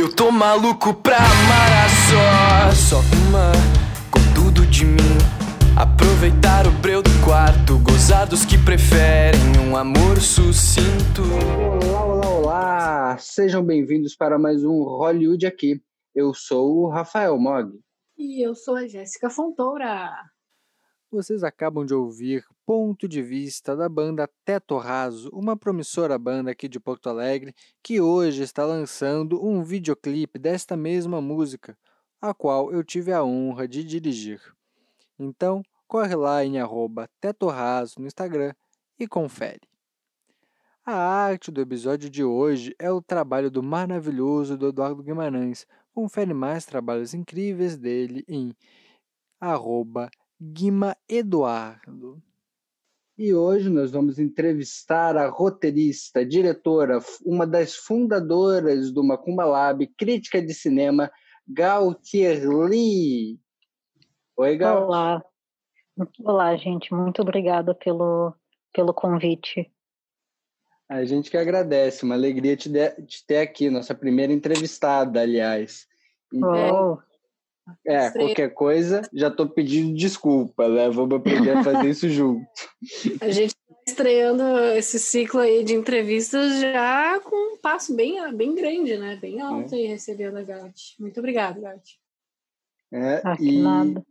Eu tô maluco pra amar a só, só uma, com tudo de mim. Aproveitar o breu do quarto, gozar dos que preferem um amor sucinto. Olá, olá, olá! Sejam bem-vindos para mais um Hollywood aqui. Eu sou o Rafael Mog. E eu sou a Jéssica Fontoura. Vocês acabam de ouvir Ponto de Vista da banda Teto Raso, uma promissora banda aqui de Porto Alegre que hoje está lançando um videoclipe desta mesma música, a qual eu tive a honra de dirigir. Então, corre lá em arroba Teto Raso no Instagram e confere. A arte do episódio de hoje é o trabalho do maravilhoso do Eduardo Guimarães. Confere mais trabalhos incríveis dele em arroba Guima Eduardo. E hoje nós vamos entrevistar a roteirista, diretora, uma das fundadoras do Macumba Lab, crítica de cinema, Gautier Lee. Oi, Gal. Olá. Olá, gente. Muito obrigada pelo, pelo convite. A gente que agradece. Uma alegria te, de, te ter aqui, nossa primeira entrevistada, aliás. Então, oh. É, Estreia. qualquer coisa, já estou pedindo desculpa, né? Vamos aprender a fazer isso junto. A gente está estreando esse ciclo aí de entrevistas já com um passo bem, bem grande, né? Bem alto é. aí recebendo a Gatti. Muito obrigada, Gatti. É, ah, e... nada.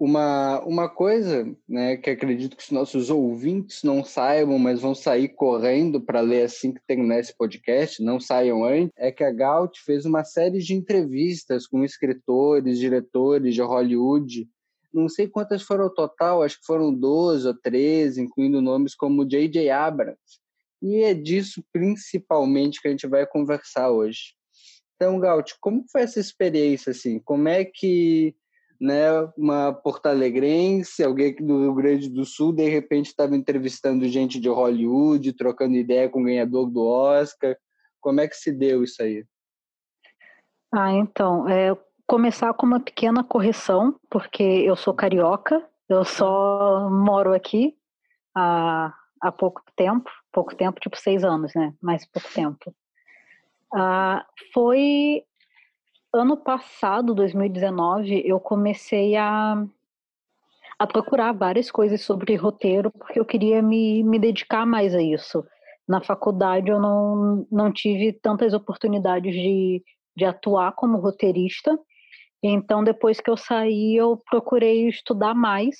Uma, uma coisa né, que acredito que os nossos ouvintes não saibam, mas vão sair correndo para ler assim que terminar esse podcast, não saiam antes, é que a Gaut fez uma série de entrevistas com escritores, diretores de Hollywood. Não sei quantas foram o total, acho que foram 12 ou 13, incluindo nomes como J.J. Abrams. E é disso principalmente que a gente vai conversar hoje. Então, Gaut, como foi essa experiência? Assim? Como é que né, uma porto-alegrense, alguém do Rio Grande do Sul, de repente estava entrevistando gente de Hollywood, trocando ideia com o ganhador do Oscar. Como é que se deu isso aí? Ah, então, é, começar com uma pequena correção, porque eu sou carioca, eu só moro aqui há, há pouco tempo, pouco tempo, tipo seis anos, né? Mais pouco tempo. Ah, foi ano passado, 2019, eu comecei a, a procurar várias coisas sobre roteiro, porque eu queria me, me dedicar mais a isso. Na faculdade, eu não, não tive tantas oportunidades de, de atuar como roteirista. Então, depois que eu saí, eu procurei estudar mais.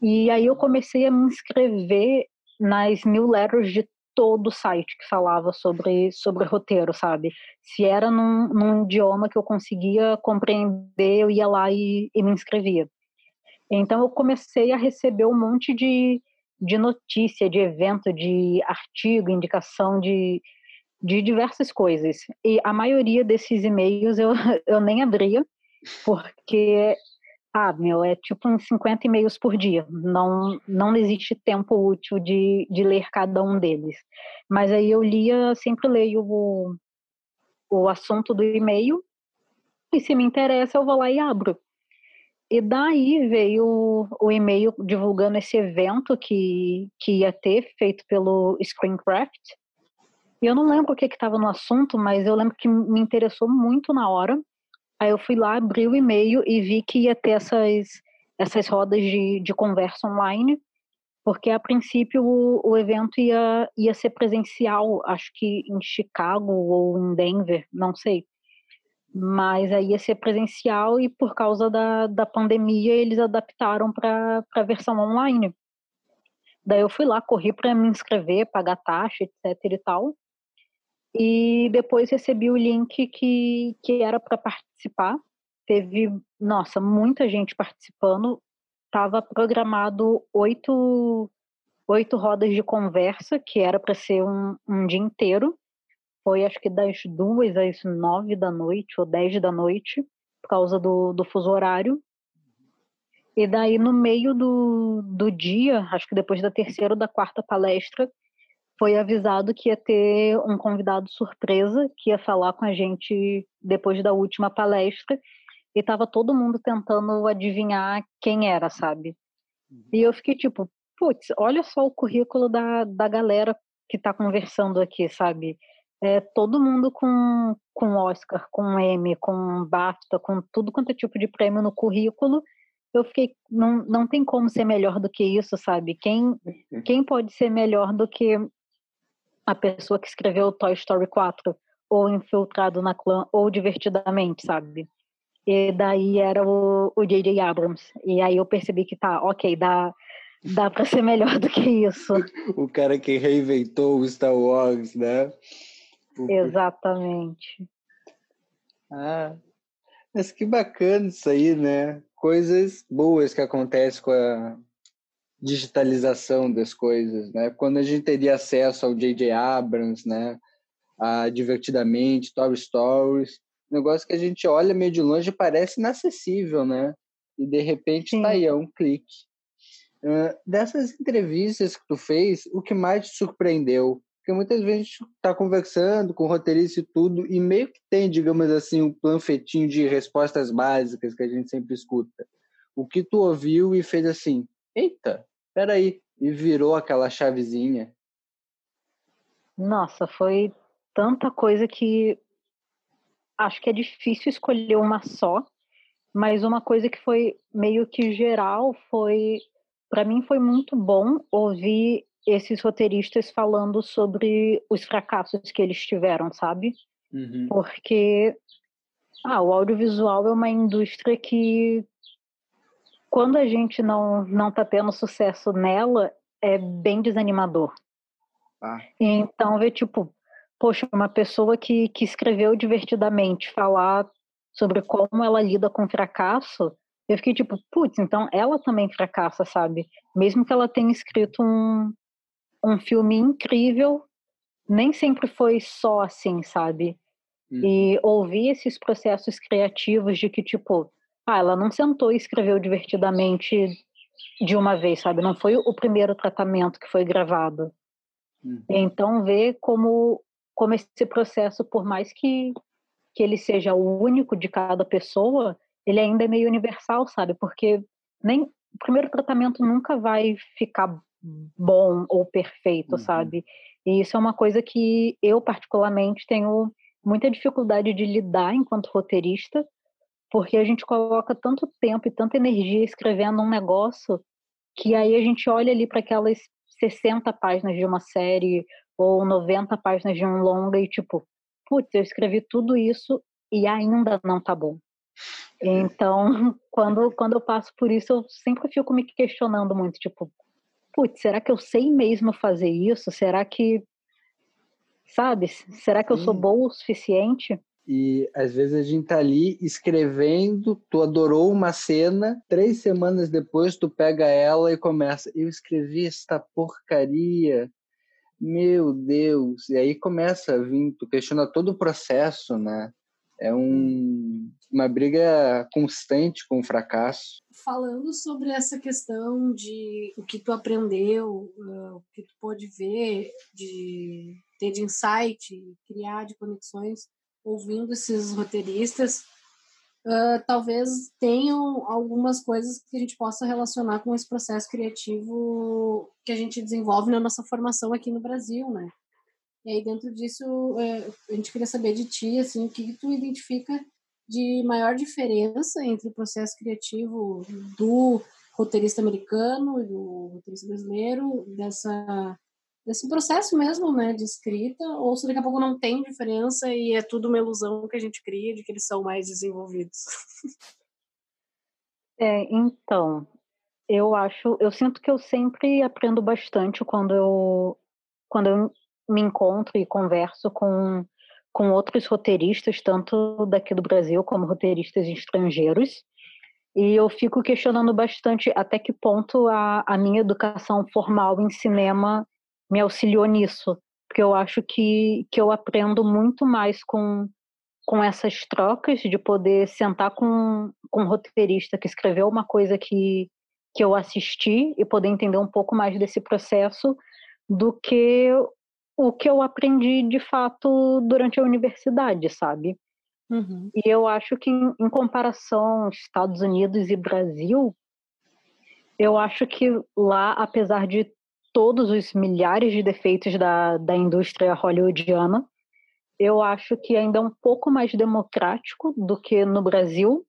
E aí eu comecei a me inscrever nas newsletters de todo site que falava sobre, sobre roteiro, sabe? Se era num, num idioma que eu conseguia compreender, eu ia lá e, e, me inscrevia. Então eu comecei a receber um monte de, de notícia, de evento, de artigo, indicação de, de diversas coisas. E a maioria desses e-mails eu, eu nem abria, porque ah, meu, é tipo uns 50 e-mails por dia. Não, não existe tempo útil de, de ler cada um deles. Mas aí eu lia, sempre leio o, o assunto do e-mail, e se me interessa, eu vou lá e abro. E daí veio o e-mail divulgando esse evento que, que ia ter, feito pelo Screencraft. E eu não lembro o que estava no assunto, mas eu lembro que me interessou muito na hora. Aí eu fui lá, abri o e-mail e vi que ia ter essas, essas rodas de, de conversa online, porque a princípio o, o evento ia, ia ser presencial, acho que em Chicago ou em Denver, não sei. Mas aí ia ser presencial e por causa da, da pandemia eles adaptaram para a versão online. Daí eu fui lá, corri para me inscrever, pagar taxa, etc e tal. E depois recebi o link que, que era para participar. Teve, nossa, muita gente participando. Estava programado oito, oito rodas de conversa, que era para ser um, um dia inteiro. Foi acho que das duas às nove da noite ou dez da noite, por causa do, do fuso horário. E daí, no meio do, do dia, acho que depois da terceira ou da quarta palestra, foi avisado que ia ter um convidado surpresa que ia falar com a gente depois da última palestra e tava todo mundo tentando adivinhar quem era, sabe? Uhum. E eu fiquei tipo, putz, olha só o currículo da, da galera que tá conversando aqui, sabe? é, todo mundo com, com Oscar, com Emmy, com BAFTA, com tudo quanto é tipo de prêmio no currículo, eu fiquei, não, não tem como ser melhor do que isso, sabe? Quem, uhum. quem pode ser melhor do que a pessoa que escreveu Toy Story 4, ou Infiltrado na Clã, ou Divertidamente, sabe? E daí era o J.J. Abrams. E aí eu percebi que tá, ok, dá, dá pra ser melhor do que isso. o cara que reinventou o Star Wars, né? Exatamente. Ah, mas que bacana isso aí, né? Coisas boas que acontecem com a digitalização das coisas, né? Quando a gente teria acesso ao J.J. Abrams, né? A Divertidamente, Toy Stories, negócio que a gente olha meio de longe e parece inacessível, né? E de repente Sim. tá aí, é um clique. Uh, dessas entrevistas que tu fez, o que mais te surpreendeu? Porque muitas vezes a gente está conversando com roteirista e tudo, e meio que tem, digamos assim, um panfletinho de respostas básicas que a gente sempre escuta. O que tu ouviu e fez assim, eita, peraí, e virou aquela chavezinha. Nossa, foi tanta coisa que acho que é difícil escolher uma só, mas uma coisa que foi meio que geral foi, para mim foi muito bom ouvir esses roteiristas falando sobre os fracassos que eles tiveram, sabe? Uhum. Porque ah, o audiovisual é uma indústria que quando a gente não não tá tendo sucesso nela é bem desanimador. Ah. Então ver tipo, poxa, uma pessoa que que escreveu divertidamente falar sobre como ela lida com fracasso, eu fiquei tipo, putz, então ela também fracassa, sabe? Mesmo que ela tenha escrito um, um filme incrível, nem sempre foi só assim, sabe? Uhum. E ouvir esses processos criativos de que, tipo, ah, ela não sentou e escreveu divertidamente de uma vez, sabe? Não foi o primeiro tratamento que foi gravado. Uhum. Então, ver como, como esse processo, por mais que, que ele seja o único de cada pessoa, ele ainda é meio universal, sabe? Porque nem o primeiro tratamento nunca vai ficar bom ou perfeito, uhum. sabe? E isso é uma coisa que eu, particularmente, tenho muita dificuldade de lidar enquanto roteirista, porque a gente coloca tanto tempo e tanta energia escrevendo um negócio que aí a gente olha ali para aquelas 60 páginas de uma série ou 90 páginas de um longa e tipo, putz, eu escrevi tudo isso e ainda não tá bom. Então, quando, quando eu passo por isso, eu sempre fico me questionando muito, tipo, putz, será que eu sei mesmo fazer isso? Será que, sabe, será que eu sou boa o suficiente? E às vezes a gente tá ali escrevendo, tu adorou uma cena, três semanas depois tu pega ela e começa, eu escrevi esta porcaria, meu Deus, e aí começa a vir, tu questiona todo o processo, né? É um, uma briga constante com o fracasso. Falando sobre essa questão de o que tu aprendeu, uh, o que tu pode ver, de ter de insight, criar de conexões, ouvindo esses roteiristas, uh, talvez tenham algumas coisas que a gente possa relacionar com esse processo criativo que a gente desenvolve na nossa formação aqui no Brasil, né? E aí, dentro disso, é, a gente queria saber de ti, assim, o que tu identifica de maior diferença entre o processo criativo do roteirista americano e do roteirista brasileiro, dessa, desse processo mesmo, né, de escrita, ou se daqui a pouco não tem diferença e é tudo uma ilusão que a gente cria de que eles são mais desenvolvidos. É, então, eu acho, eu sinto que eu sempre aprendo bastante quando eu quando eu me encontro e converso com, com outros roteiristas, tanto daqui do Brasil como roteiristas estrangeiros. E eu fico questionando bastante até que ponto a, a minha educação formal em cinema me auxiliou nisso. Porque eu acho que, que eu aprendo muito mais com, com essas trocas, de poder sentar com, com um roteirista que escreveu uma coisa que, que eu assisti e poder entender um pouco mais desse processo, do que o que eu aprendi de fato durante a universidade, sabe? Uhum. E eu acho que, em, em comparação Estados Unidos e Brasil, eu acho que lá, apesar de todos os milhares de defeitos da, da indústria hollywoodiana, eu acho que ainda é um pouco mais democrático do que no Brasil,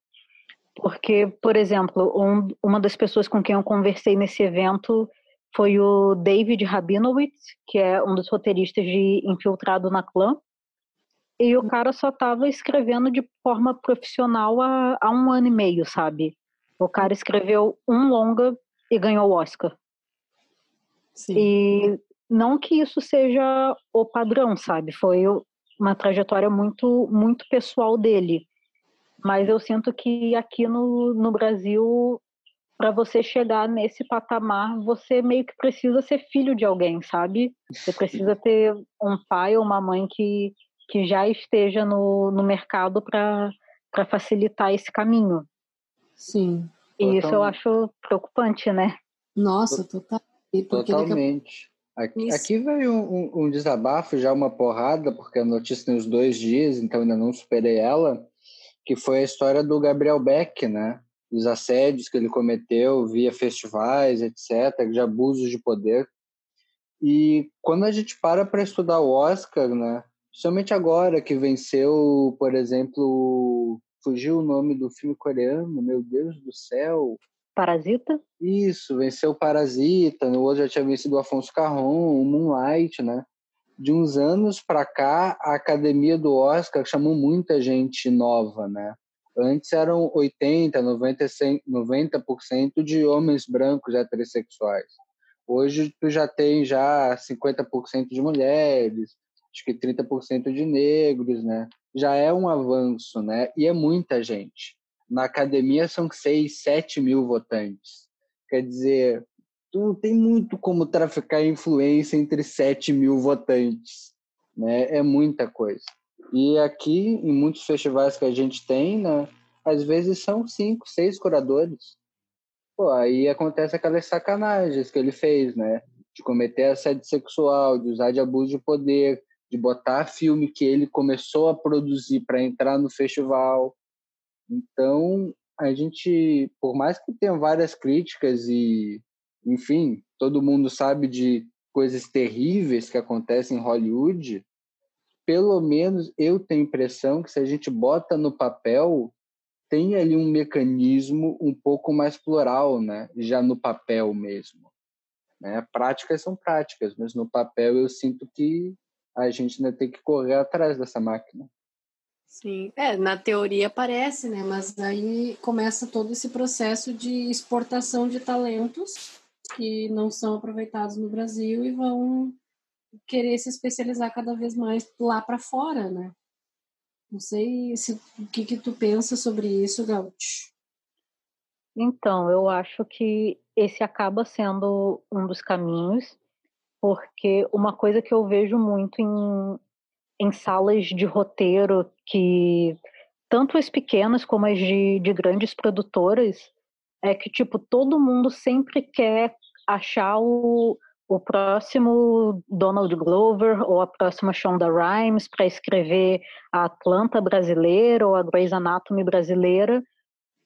porque, por exemplo, um, uma das pessoas com quem eu conversei nesse evento foi o David Rabinowitz, que é um dos roteiristas de Infiltrado na Clã, e o cara só estava escrevendo de forma profissional há, há um ano e meio, sabe? O cara escreveu um longa e ganhou o Oscar. Sim. E não que isso seja o padrão, sabe? Foi uma trajetória muito, muito pessoal dele. Mas eu sinto que aqui no, no Brasil, para você chegar nesse patamar, você meio que precisa ser filho de alguém, sabe? Você precisa ter um pai ou uma mãe que, que já esteja no, no mercado para facilitar esse caminho. Sim. E isso eu acho preocupante, né? Nossa, total. Totalmente. Aqui, aqui veio um, um, desabafo, já uma porrada, porque a notícia tem os dois dias, então ainda não superei ela, que foi a história do Gabriel Beck, né? Os assédios que ele cometeu via festivais, etc., de abusos de poder. E quando a gente para para estudar o Oscar, né? Somente agora que venceu, por exemplo, fugiu o nome do filme coreano, meu Deus do céu. Parasita? Isso, venceu Parasita, no outro já tinha vencido o Afonso Carron, o Moonlight, né? De uns anos para cá, a academia do Oscar chamou muita gente nova, né? Antes eram 80, 90, 90% de homens brancos heterossexuais. Hoje tu já tem já 50% de mulheres, acho que 30% de negros, né? Já é um avanço, né? E é muita gente. Na academia são 6, 7 mil votantes. Quer dizer, tu não tem muito como traficar influência entre 7 mil votantes. Né? É muita coisa. E aqui, em muitos festivais que a gente tem, né, às vezes são cinco, seis curadores. Pô, aí acontece aquelas sacanagens que ele fez, né? De cometer assédio sexual, de usar de abuso de poder, de botar filme que ele começou a produzir para entrar no festival. Então, a gente, por mais que tenha várias críticas e, enfim, todo mundo sabe de coisas terríveis que acontecem em Hollywood, pelo menos eu tenho a impressão que se a gente bota no papel, tem ali um mecanismo um pouco mais plural, né? Já no papel mesmo. Né? Práticas são práticas, mas no papel eu sinto que a gente ainda tem que correr atrás dessa máquina. Sim, é, na teoria parece, né? Mas aí começa todo esse processo de exportação de talentos que não são aproveitados no Brasil e vão querer se especializar cada vez mais lá para fora, né? Não sei se, o que, que tu pensa sobre isso, Gaúcho. Então, eu acho que esse acaba sendo um dos caminhos, porque uma coisa que eu vejo muito em, em salas de roteiro que tanto as pequenas como as de, de grandes produtoras é que tipo todo mundo sempre quer achar o, o próximo Donald Glover ou a próxima Shonda Rhimes para escrever a Atlanta brasileira ou a Grey's Anatomy brasileira.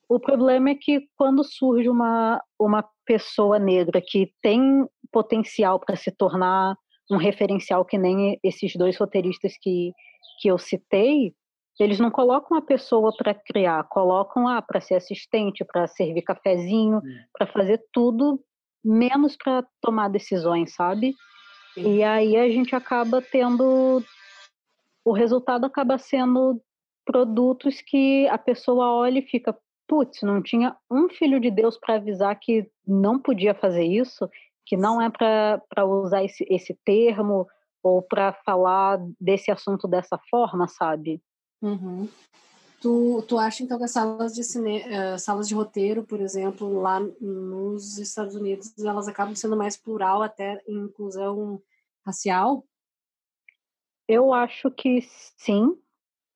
O problema é que quando surge uma, uma pessoa negra que tem potencial para se tornar um referencial que nem esses dois roteiristas que, que eu citei, eles não colocam a pessoa para criar, colocam ah, para ser assistente, para servir cafezinho, hum. para fazer tudo, menos para tomar decisões, sabe? Sim. E aí a gente acaba tendo. O resultado acaba sendo produtos que a pessoa olha e fica, putz, não tinha um filho de Deus para avisar que não podia fazer isso, que não é para usar esse, esse termo ou para falar desse assunto dessa forma, sabe? Uhum. Tu, tu acha então que as salas de cine, uh, salas de roteiro, por exemplo, lá nos Estados Unidos, elas acabam sendo mais plural até em inclusão racial? Eu acho que sim.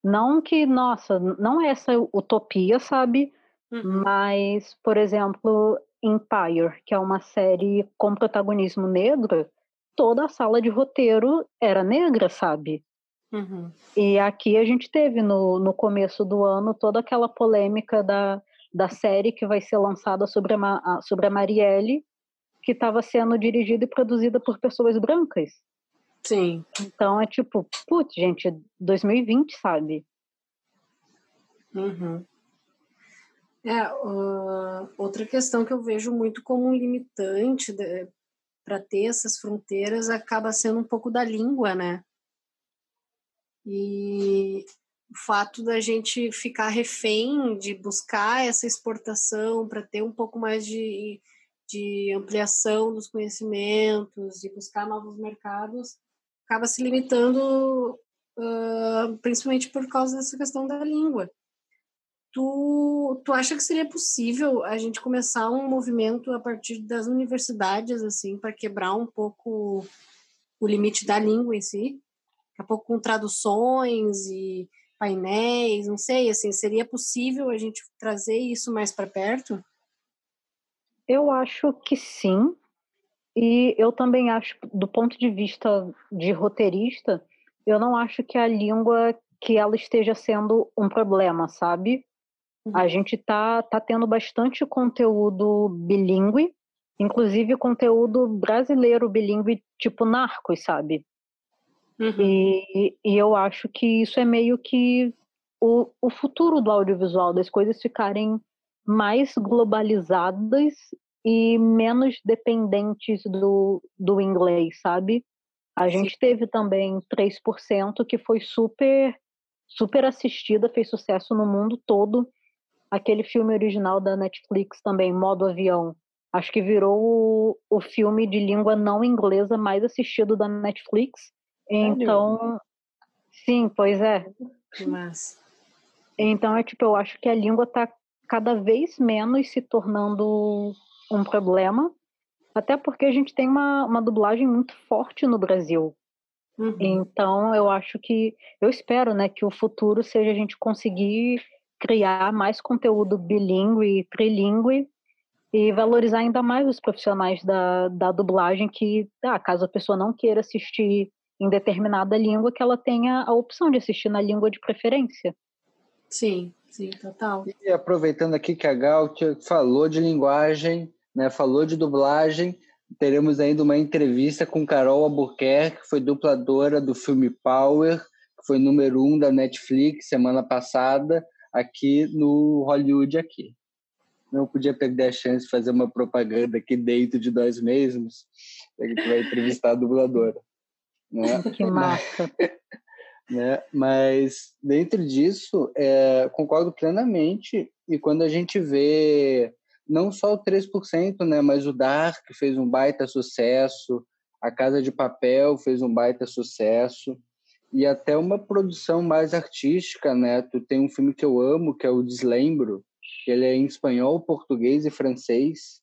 Não que, nossa, não é essa utopia, sabe? Uhum. Mas, por exemplo, Empire, que é uma série com protagonismo negro, toda a sala de roteiro era negra, sabe? Uhum. E aqui a gente teve no, no começo do ano toda aquela polêmica da, da série que vai ser lançada sobre a, sobre a Marielle, que estava sendo dirigida e produzida por pessoas brancas. Sim. Então é tipo, putz, gente, 2020, sabe? Uhum. É, uh, outra questão que eu vejo muito como um limitante para ter essas fronteiras acaba sendo um pouco da língua, né? E o fato da gente ficar refém de buscar essa exportação para ter um pouco mais de, de ampliação dos conhecimentos, de buscar novos mercados, acaba se limitando uh, principalmente por causa dessa questão da língua. Tu, tu acha que seria possível a gente começar um movimento a partir das universidades, assim, para quebrar um pouco o limite da língua em si? Daqui a pouco com traduções e painéis, não sei, assim, seria possível a gente trazer isso mais para perto? Eu acho que sim. E eu também acho, do ponto de vista de roteirista, eu não acho que a língua que ela esteja sendo um problema, sabe? A uhum. gente tá, tá tendo bastante conteúdo bilíngue, inclusive conteúdo brasileiro bilíngue, tipo Narcos, sabe? Uhum. E, e eu acho que isso é meio que o, o futuro do audiovisual, das coisas ficarem mais globalizadas e menos dependentes do, do inglês, sabe? A gente teve também 3% que foi super super assistida, fez sucesso no mundo todo aquele filme original da Netflix também, Modo Avião. Acho que virou o, o filme de língua não inglesa mais assistido da Netflix. Então, sim, pois é. Mas... Então é tipo, eu acho que a língua está cada vez menos se tornando um problema, até porque a gente tem uma, uma dublagem muito forte no Brasil. Uhum. Então eu acho que, eu espero, né, que o futuro seja a gente conseguir criar mais conteúdo bilíngue e trilingue e valorizar ainda mais os profissionais da, da dublagem que, ah, caso a pessoa não queira assistir em determinada língua, que ela tenha a opção de assistir na língua de preferência. Sim, sim, total. E aproveitando aqui que a Gal falou de linguagem, né, falou de dublagem, teremos ainda uma entrevista com Carol Albuquerque, que foi dubladora do filme Power, que foi número um da Netflix semana passada aqui no Hollywood aqui. Não podia perder a chance de fazer uma propaganda aqui dentro de nós mesmos. A gente vai entrevistar a dubladora. Né? Que massa! né? Mas dentro disso, é, concordo plenamente. E quando a gente vê não só o 3%, né, mas o Dark fez um baita sucesso, a Casa de Papel fez um baita sucesso e até uma produção mais artística, né? Tu tem um filme que eu amo, que é o Deslembro, ele é em espanhol, português e francês.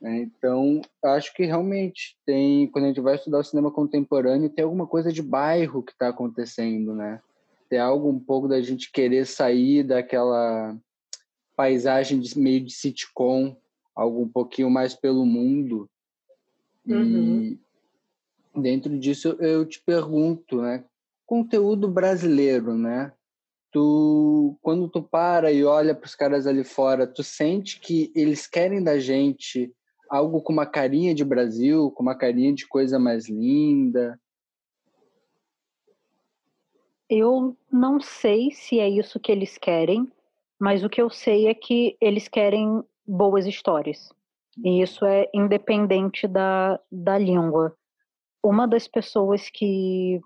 Né? Então, acho que realmente tem, quando a gente vai estudar o cinema contemporâneo, tem alguma coisa de bairro que está acontecendo, né? Tem algo um pouco da gente querer sair daquela paisagem de, meio de sitcom, algo um pouquinho mais pelo mundo. Uhum. Dentro disso eu te pergunto, né? Conteúdo brasileiro, né? Tu, quando tu para e olha para os caras ali fora, tu sente que eles querem da gente algo com uma carinha de Brasil, com uma carinha de coisa mais linda? Eu não sei se é isso que eles querem, mas o que eu sei é que eles querem boas histórias. E isso é independente da, da língua uma das pessoas que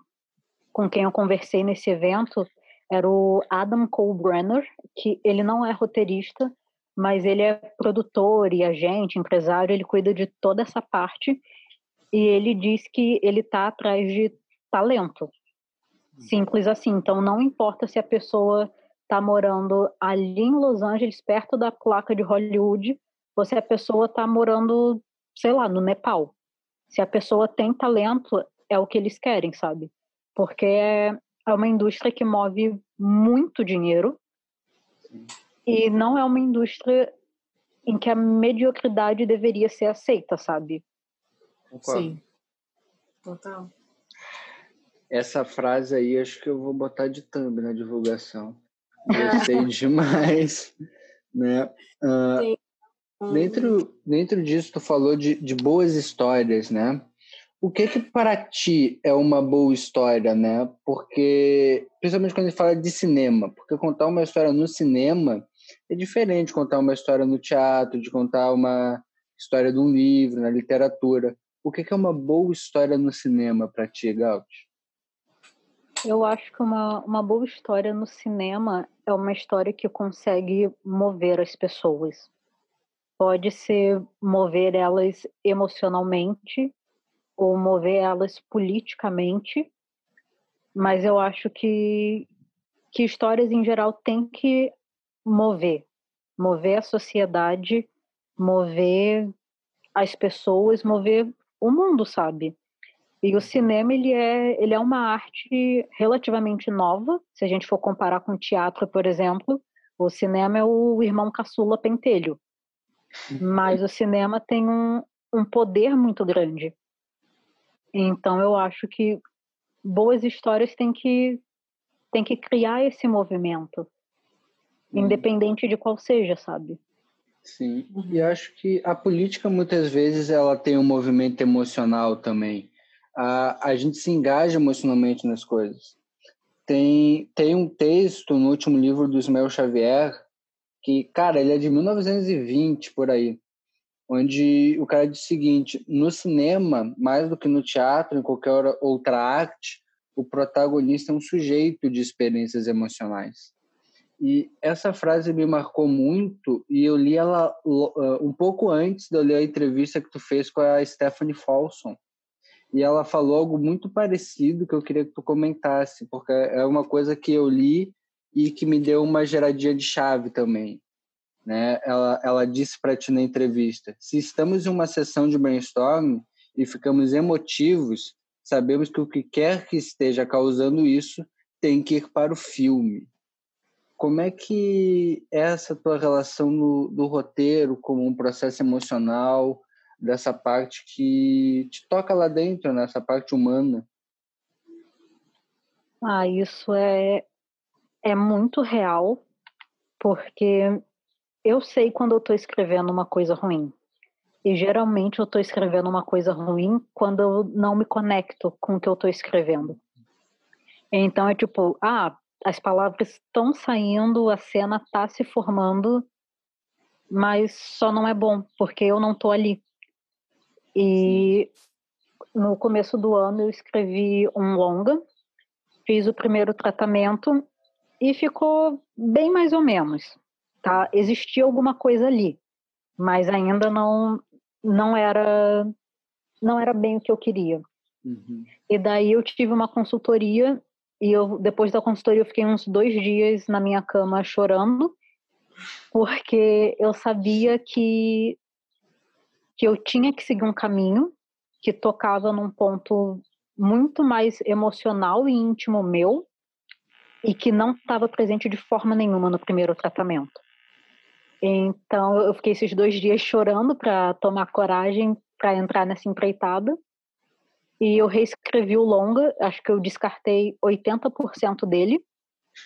com quem eu conversei nesse evento era o Adam Cole Brenner, que ele não é roteirista, mas ele é produtor e agente, empresário, ele cuida de toda essa parte e ele diz que ele está atrás de talento. Simples assim. Então não importa se a pessoa está morando ali em Los Angeles, perto da placa de Hollywood, ou se a pessoa está morando, sei lá, no Nepal. Se a pessoa tem talento, é o que eles querem, sabe? Porque é, uma indústria que move muito dinheiro Sim. e não é uma indústria em que a mediocridade deveria ser aceita, sabe? Sim. Total. Essa frase aí acho que eu vou botar de thumb na divulgação. Gostei demais, né? Uh, Dentro, dentro disso, tu falou de, de boas histórias, né? o que que para ti é uma boa história, né? Porque, principalmente quando a gente fala de cinema, porque contar uma história no cinema é diferente de contar uma história no teatro, de contar uma história de um livro, na literatura. O que que é uma boa história no cinema para ti, Gaut? Eu acho que uma, uma boa história no cinema é uma história que consegue mover as pessoas. Pode ser mover elas emocionalmente ou mover elas politicamente, mas eu acho que, que histórias em geral têm que mover, mover a sociedade, mover as pessoas, mover o mundo, sabe? E o cinema ele é ele é uma arte relativamente nova, se a gente for comparar com o teatro, por exemplo, o cinema é o irmão caçula pentelho. Mas o cinema tem um, um poder muito grande. Então eu acho que boas histórias têm que têm que criar esse movimento, hum. independente de qual seja, sabe? Sim. E acho que a política muitas vezes ela tem um movimento emocional também. A, a gente se engaja emocionalmente nas coisas. Tem, tem um texto no último livro do Ismael Xavier que, cara, ele é de 1920 por aí onde o cara diz o seguinte: no cinema, mais do que no teatro, em qualquer outra arte, o protagonista é um sujeito de experiências emocionais. E essa frase me marcou muito e eu li ela uh, um pouco antes de eu ler a entrevista que tu fez com a Stephanie Folsom. E ela falou algo muito parecido que eu queria que tu comentasse, porque é uma coisa que eu li e que me deu uma geradinha de chave também né? Ela, ela disse para ti na entrevista: se estamos em uma sessão de brainstorming e ficamos emotivos, sabemos que o que quer que esteja causando isso tem que ir para o filme. Como é que é essa tua relação no, do roteiro como um processo emocional, dessa parte que te toca lá dentro, nessa parte humana? Ah, isso é, é muito real, porque eu sei quando eu estou escrevendo uma coisa ruim. E geralmente eu estou escrevendo uma coisa ruim quando eu não me conecto com o que eu estou escrevendo. Então é tipo, ah, as palavras estão saindo, a cena está se formando, mas só não é bom, porque eu não estou ali. E no começo do ano eu escrevi um longa, fiz o primeiro tratamento e ficou bem mais ou menos tá? Existia alguma coisa ali, mas ainda não não era não era bem o que eu queria. Uhum. E daí eu tive uma consultoria e eu depois da consultoria eu fiquei uns dois dias na minha cama chorando porque eu sabia que que eu tinha que seguir um caminho que tocava num ponto muito mais emocional e íntimo meu e que não estava presente de forma nenhuma no primeiro tratamento. Então eu fiquei esses dois dias chorando para tomar coragem para entrar nessa empreitada. E eu reescrevi o longa, acho que eu descartei 80% dele.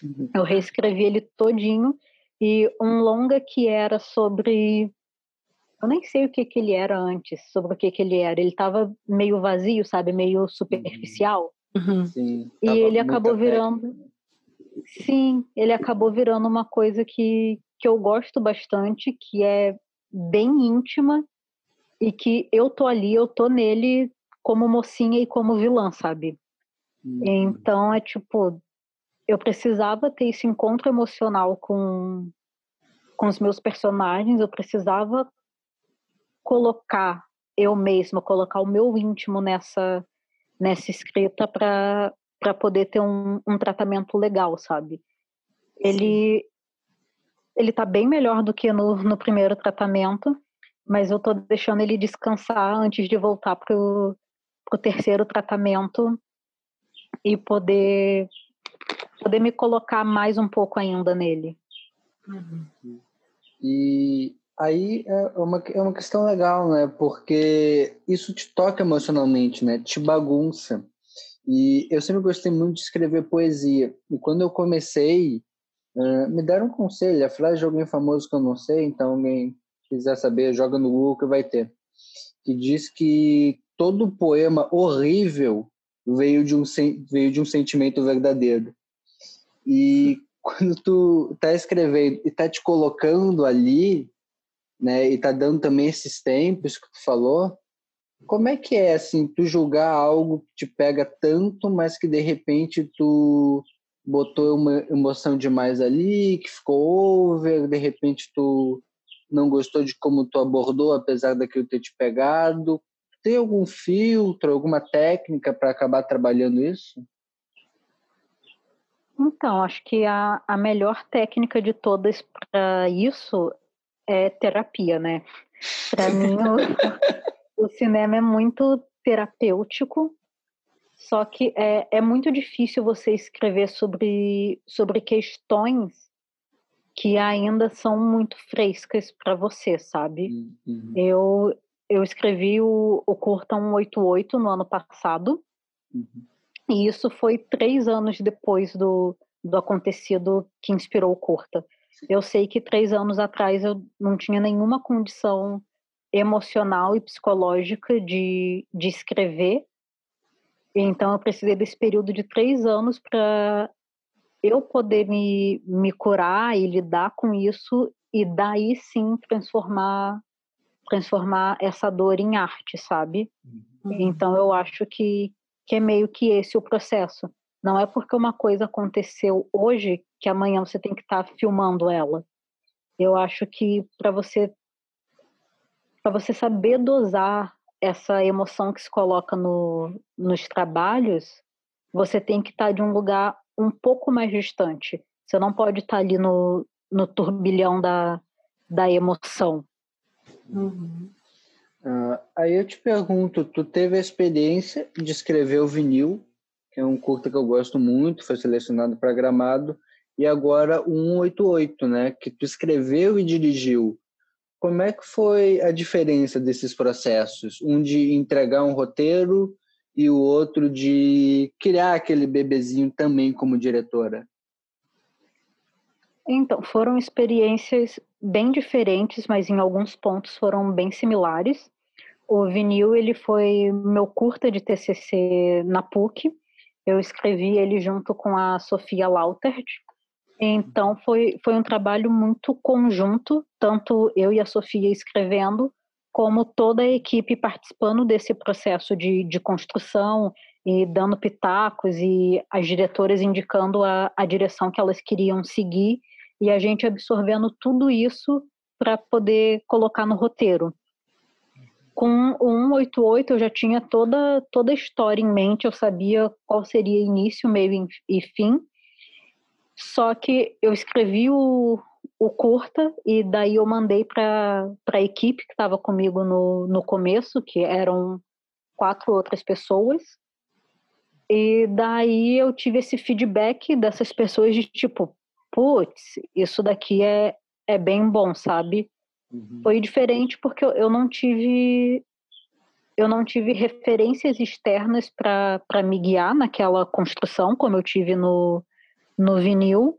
Uhum. Eu reescrevi ele todinho e um longa que era sobre eu nem sei o que que ele era antes, sobre o que que ele era. Ele estava meio vazio, sabe, meio superficial. Uhum. Sim, e ele acabou virando Sim, ele acabou virando uma coisa que que eu gosto bastante, que é bem íntima e que eu tô ali, eu tô nele como mocinha e como vilã, sabe? Uhum. Então é tipo, eu precisava ter esse encontro emocional com com os meus personagens, eu precisava colocar eu mesma, colocar o meu íntimo nessa nessa escrita para para poder ter um, um tratamento legal, sabe? Ele ele tá bem melhor do que no, no primeiro tratamento, mas eu tô deixando ele descansar antes de voltar pro, pro terceiro tratamento e poder poder me colocar mais um pouco ainda nele. Uhum. E aí é uma, é uma questão legal, né? Porque isso te toca emocionalmente, né? Te bagunça. E eu sempre gostei muito de escrever poesia. E quando eu comecei, uh, me deram um conselho, a frase de alguém famoso que eu não sei, então alguém quiser saber, joga no Google que vai ter. Que diz que todo poema horrível veio de um, veio de um sentimento verdadeiro. E quando tu tá escrevendo e tá te colocando ali, né, e tá dando também esses tempos que tu falou, como é que é, assim, tu julgar algo que te pega tanto, mas que de repente tu botou uma emoção demais ali, que ficou over, de repente tu não gostou de como tu abordou, apesar daquilo ter te pegado? Tem algum filtro, alguma técnica para acabar trabalhando isso? Então, acho que a, a melhor técnica de todas para isso é terapia, né? Para mim, o cinema é muito terapêutico, só que é, é muito difícil você escrever sobre, sobre questões que ainda são muito frescas para você, sabe? Uhum. Eu, eu escrevi o, o Curta 188 no ano passado, uhum. e isso foi três anos depois do, do acontecido que inspirou o Curta. Eu sei que três anos atrás eu não tinha nenhuma condição emocional e psicológica de, de escrever, então eu precisei desse período de três anos para eu poder me, me curar e lidar com isso e daí sim transformar transformar essa dor em arte, sabe? Uhum. Então eu acho que, que é meio que esse o processo. Não é porque uma coisa aconteceu hoje que amanhã você tem que estar tá filmando ela. Eu acho que para você para você saber dosar essa emoção que se coloca no, nos trabalhos, você tem que estar tá de um lugar um pouco mais distante. Você não pode estar ali no, no turbilhão da, da emoção. Uhum. Uh, aí eu te pergunto, tu teve a experiência de escrever o vinil, que é um curta que eu gosto muito, foi selecionado para Gramado, e agora o 188, né, que tu escreveu e dirigiu. Como é que foi a diferença desses processos? Um de entregar um roteiro e o outro de criar aquele bebezinho também como diretora? Então, foram experiências bem diferentes, mas em alguns pontos foram bem similares. O vinil, ele foi meu curta de TCC na PUC. Eu escrevi ele junto com a Sofia Lautert. Então, foi, foi um trabalho muito conjunto, tanto eu e a Sofia escrevendo, como toda a equipe participando desse processo de, de construção e dando pitacos e as diretoras indicando a, a direção que elas queriam seguir e a gente absorvendo tudo isso para poder colocar no roteiro. Com o 188 eu já tinha toda, toda a história em mente, eu sabia qual seria início, meio e fim. Só que eu escrevi o, o curta e daí eu mandei para a equipe que estava comigo no, no começo, que eram quatro outras pessoas. E daí eu tive esse feedback dessas pessoas de tipo, putz, isso daqui é, é bem bom, sabe? Uhum. Foi diferente porque eu, eu não tive eu não tive referências externas para me guiar naquela construção, como eu tive no, no vinil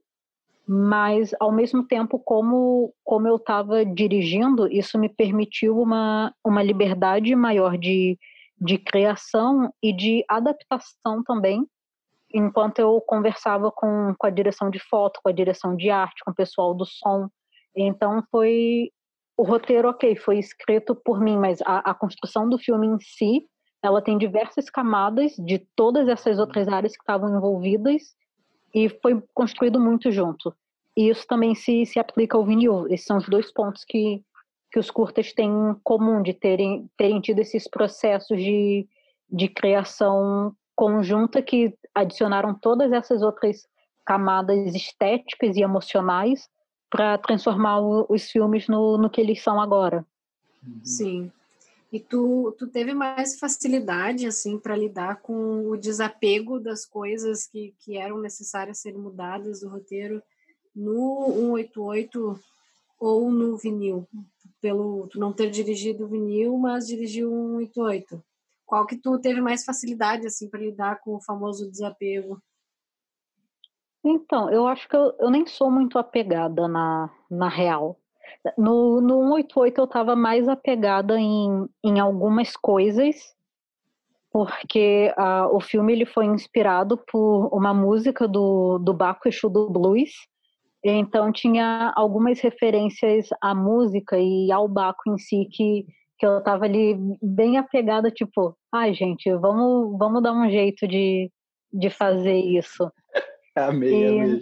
mas ao mesmo tempo como como eu estava dirigindo isso me permitiu uma uma liberdade maior de de criação e de adaptação também enquanto eu conversava com, com a direção de foto com a direção de arte com o pessoal do som. Então foi o roteiro ok foi escrito por mim mas a, a construção do filme em si ela tem diversas camadas de todas essas outras áreas que estavam envolvidas e foi construído muito junto. E isso também se, se aplica ao vinil. Esses são os dois pontos que, que os curtas têm em comum, de terem, terem tido esses processos de, de criação conjunta que adicionaram todas essas outras camadas estéticas e emocionais para transformar os filmes no, no que eles são agora. Sim. E tu, tu teve mais facilidade assim para lidar com o desapego das coisas que, que eram necessárias serem mudadas do roteiro no 188 ou no vinil, pelo tu não ter dirigido o vinil, mas dirigiu o 188. Qual que tu teve mais facilidade assim para lidar com o famoso desapego? Então, eu acho que eu, eu nem sou muito apegada na, na real. No, no 188 eu estava mais apegada em, em algumas coisas porque uh, o filme ele foi inspirado por uma música do, do Baco Exu do Blues, então tinha algumas referências à música e ao Baco em si que, que eu estava ali bem apegada, tipo, ai ah, gente, vamos, vamos dar um jeito de, de fazer isso. amei, e, amei.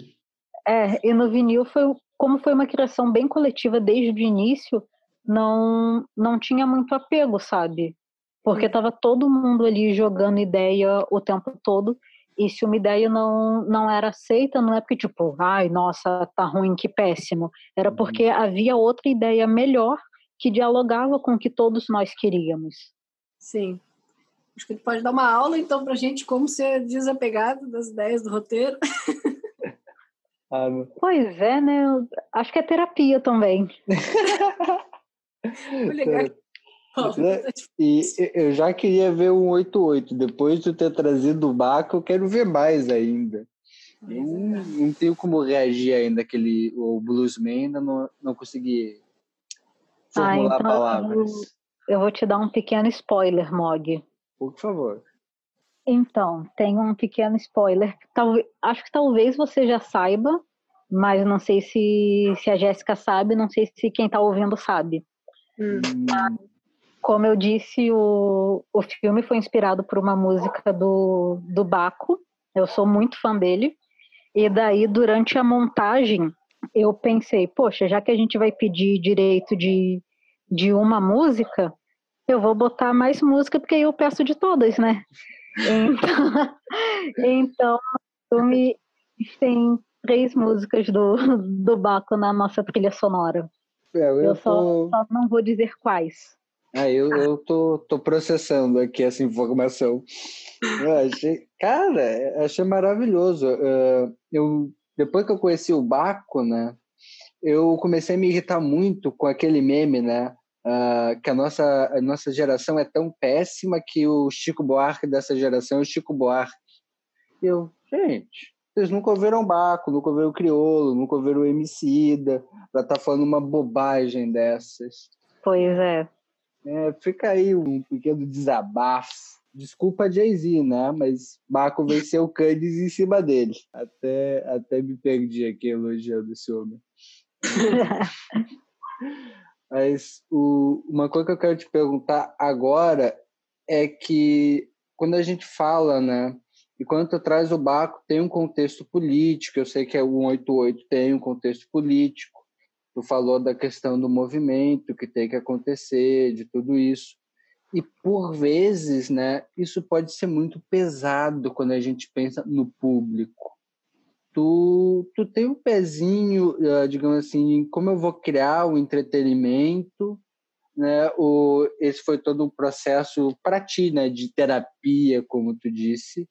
É, e no vinil foi como foi uma criação bem coletiva desde o início, não não tinha muito apego, sabe? Porque estava todo mundo ali jogando ideia o tempo todo. E se uma ideia não, não era aceita, não é porque, tipo, ai, nossa, tá ruim, que péssimo. Era uhum. porque havia outra ideia melhor que dialogava com o que todos nós queríamos. Sim. Acho que ele pode dar uma aula, então, pra gente como ser desapegado das ideias do roteiro. Ah, pois é, né? Acho que é terapia também. legal. Né? E eu já queria ver um 88. Depois de ter trazido o Baco, eu quero ver mais ainda. Eu não, não tenho como reagir ainda aquele o Bluesman, ainda não, não consegui formular ah, então palavras. Eu, eu vou te dar um pequeno spoiler, Mog. Por favor. Então, tem um pequeno spoiler. Talvez, acho que talvez você já saiba, mas não sei se, se a Jéssica sabe, não sei se quem está ouvindo sabe. Hum. Como eu disse, o, o filme foi inspirado por uma música do, do Baco. Eu sou muito fã dele. E daí, durante a montagem, eu pensei, poxa, já que a gente vai pedir direito de, de uma música, eu vou botar mais música, porque aí eu peço de todas, né? Então, então o filme tem três músicas do, do Baco na nossa trilha sonora. É, eu, eu tô... só, só não vou dizer quais. Ah, eu, eu tô, tô processando aqui essa informação. Eu achei, cara, achei maravilhoso. Uh, eu, depois que eu conheci o Baco, né, eu comecei a me irritar muito com aquele meme, né, uh, que a nossa, a nossa geração é tão péssima que o Chico Buarque dessa geração é o Chico Buarque. E eu, gente, vocês nunca ouviram Baco, nunca ouviram Criolo, nunca ouviram Emicida, pra estar tá falando uma bobagem dessas. Pois é. É, fica aí um pequeno desabafo. Desculpa Jay-Z, né? Mas Baco venceu o Candice em cima dele. Até, até me perdi aqui elogiando esse homem. Mas o, uma coisa que eu quero te perguntar agora é que quando a gente fala, né? E quando tu traz o Baco, tem um contexto político. Eu sei que é o 188 tem um contexto político Tu falou da questão do movimento que tem que acontecer, de tudo isso. E por vezes, né, isso pode ser muito pesado quando a gente pensa no público. Tu, tu tem um pezinho, eh, digamos assim, como eu vou criar o entretenimento, né? O, esse foi todo um processo para ti, né, de terapia, como tu disse.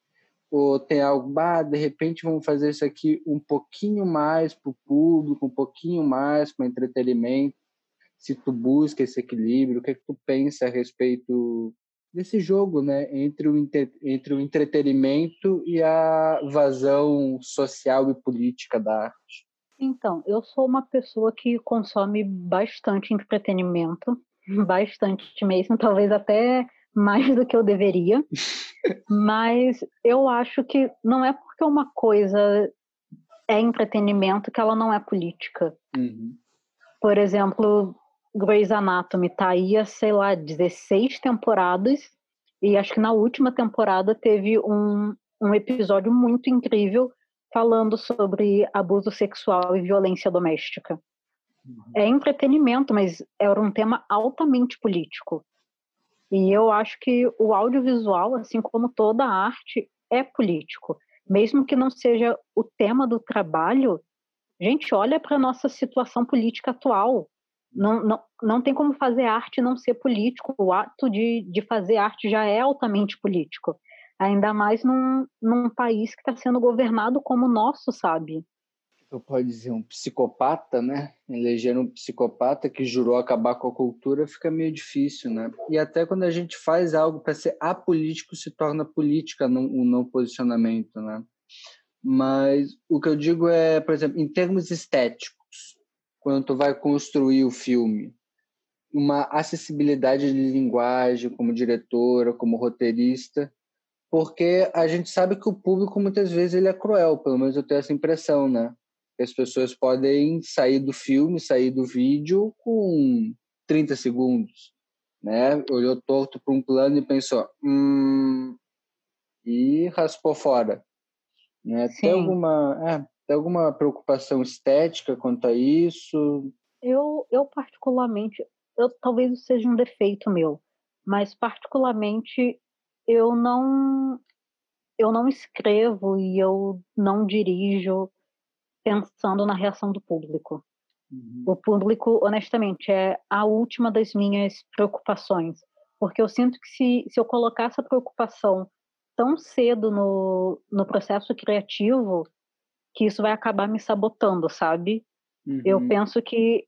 Ou tem algo, bah, de repente vamos fazer isso aqui um pouquinho mais para o público, um pouquinho mais para entretenimento, se tu busca esse equilíbrio, o que, é que tu pensa a respeito desse jogo, né, entre o, entre o entretenimento e a vazão social e política da arte? Então, eu sou uma pessoa que consome bastante entretenimento, bastante mesmo, talvez até mais do que eu deveria. Mas eu acho que não é porque uma coisa é entretenimento que ela não é política. Uhum. Por exemplo, Grey's Anatomy tá aí há, sei lá, 16 temporadas e acho que na última temporada teve um, um episódio muito incrível falando sobre abuso sexual e violência doméstica. Uhum. É entretenimento, mas era um tema altamente político. E eu acho que o audiovisual, assim como toda arte, é político. Mesmo que não seja o tema do trabalho, gente, olha para a nossa situação política atual. Não, não, tem como fazer arte não ser político. O ato de, de fazer arte já é altamente político. Ainda mais num, num país que está sendo governado como o nosso, sabe? eu pode dizer, um psicopata, né? Eleger um psicopata que jurou acabar com a cultura fica meio difícil, né? E até quando a gente faz algo para ser apolítico, se torna política não, um não posicionamento, né? Mas o que eu digo é, por exemplo, em termos estéticos, quando tu vai construir o filme, uma acessibilidade de linguagem como diretora, como roteirista, porque a gente sabe que o público muitas vezes ele é cruel, pelo menos eu tenho essa impressão, né? As pessoas podem sair do filme, sair do vídeo com 30 segundos, né? Olhou torto para um plano e pensou, hum, e raspou fora. Né? Tem alguma, é, tem alguma preocupação estética quanto a isso? Eu, eu particularmente, eu talvez seja um defeito meu, mas particularmente eu não eu não escrevo e eu não dirijo pensando na reação do público. Uhum. O público, honestamente, é a última das minhas preocupações, porque eu sinto que se, se eu colocar essa preocupação tão cedo no, no processo criativo, que isso vai acabar me sabotando, sabe? Uhum. Eu penso que